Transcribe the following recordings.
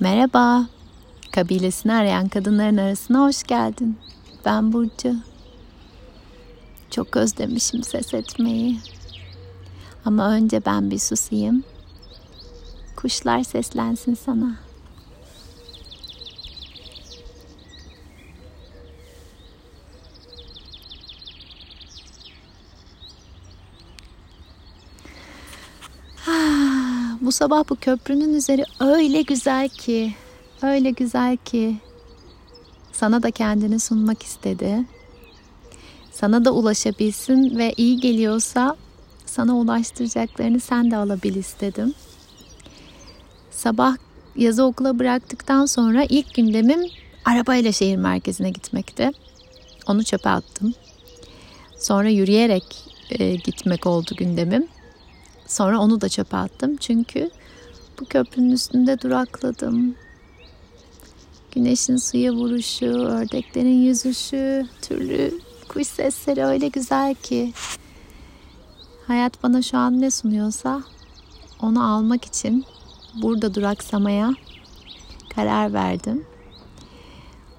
Merhaba. Kabilesini arayan kadınların arasına hoş geldin. Ben Burcu. Çok özlemişim ses etmeyi. Ama önce ben bir susayım. Kuşlar seslensin sana. Bu sabah bu köprünün üzeri öyle güzel ki, öyle güzel ki sana da kendini sunmak istedi. Sana da ulaşabilsin ve iyi geliyorsa sana ulaştıracaklarını sen de alabil istedim. Sabah yazı okula bıraktıktan sonra ilk gündemim arabayla şehir merkezine gitmekti. Onu çöpe attım. Sonra yürüyerek e, gitmek oldu gündemim. Sonra onu da çöpe attım çünkü bu köprünün üstünde durakladım. Güneşin suya vuruşu, ördeklerin yüzüşü, türlü kuş sesleri öyle güzel ki. Hayat bana şu an ne sunuyorsa onu almak için burada duraksamaya karar verdim.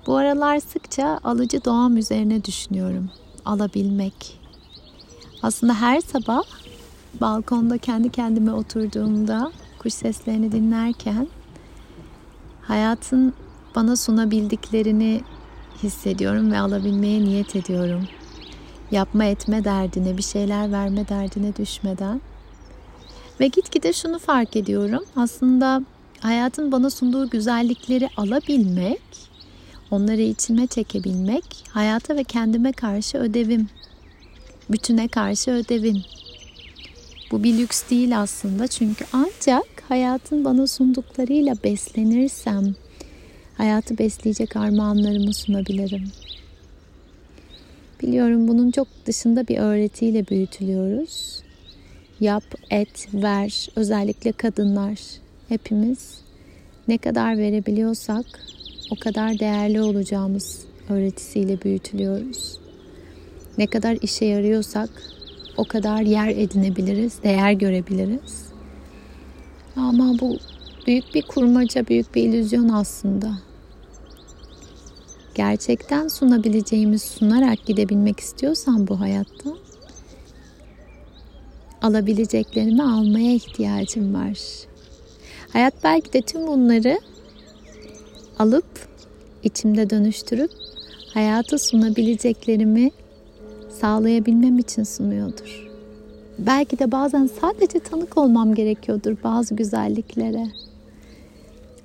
Bu aralar sıkça alıcı doğam üzerine düşünüyorum. Alabilmek. Aslında her sabah balkonda kendi kendime oturduğumda kuş seslerini dinlerken hayatın bana sunabildiklerini hissediyorum ve alabilmeye niyet ediyorum. Yapma etme derdine, bir şeyler verme derdine düşmeden. Ve gitgide şunu fark ediyorum. Aslında hayatın bana sunduğu güzellikleri alabilmek, onları içime çekebilmek, hayata ve kendime karşı ödevim. Bütüne karşı ödevim. Bu bir lüks değil aslında çünkü ancak hayatın bana sunduklarıyla beslenirsem hayatı besleyecek armağanlarımı sunabilirim. Biliyorum bunun çok dışında bir öğretiyle büyütülüyoruz. Yap, et, ver. Özellikle kadınlar. Hepimiz ne kadar verebiliyorsak o kadar değerli olacağımız öğretisiyle büyütülüyoruz. Ne kadar işe yarıyorsak o kadar yer edinebiliriz, değer görebiliriz. Ama bu büyük bir kurmaca, büyük bir illüzyon aslında. Gerçekten sunabileceğimiz sunarak gidebilmek istiyorsam bu hayatta alabileceklerimi almaya ihtiyacım var. Hayat belki de tüm bunları alıp içimde dönüştürüp hayata sunabileceklerimi sağlayabilmem için sunuyordur. Belki de bazen sadece tanık olmam gerekiyordur bazı güzelliklere.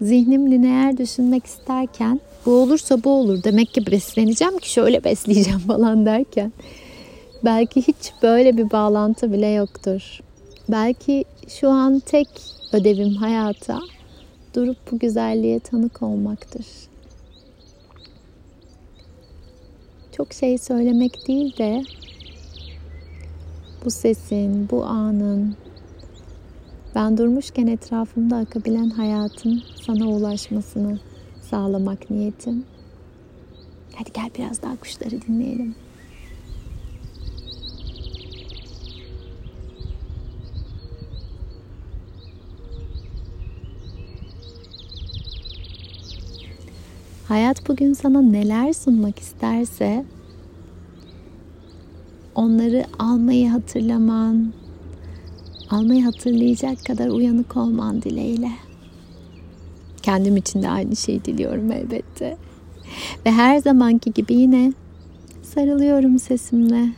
Zihnim lineer düşünmek isterken bu olursa bu olur demek ki besleneceğim ki şöyle besleyeceğim falan derken belki hiç böyle bir bağlantı bile yoktur. Belki şu an tek ödevim hayata durup bu güzelliğe tanık olmaktır. Çok şey söylemek değil de bu sesin, bu anın ben durmuşken etrafımda akabilen hayatın sana ulaşmasını sağlamak niyetim. Hadi gel biraz daha kuşları dinleyelim. Hayat bugün sana neler sunmak isterse onları almayı hatırlaman, almayı hatırlayacak kadar uyanık olman dileğiyle. Kendim için de aynı şeyi diliyorum elbette. Ve her zamanki gibi yine sarılıyorum sesimle.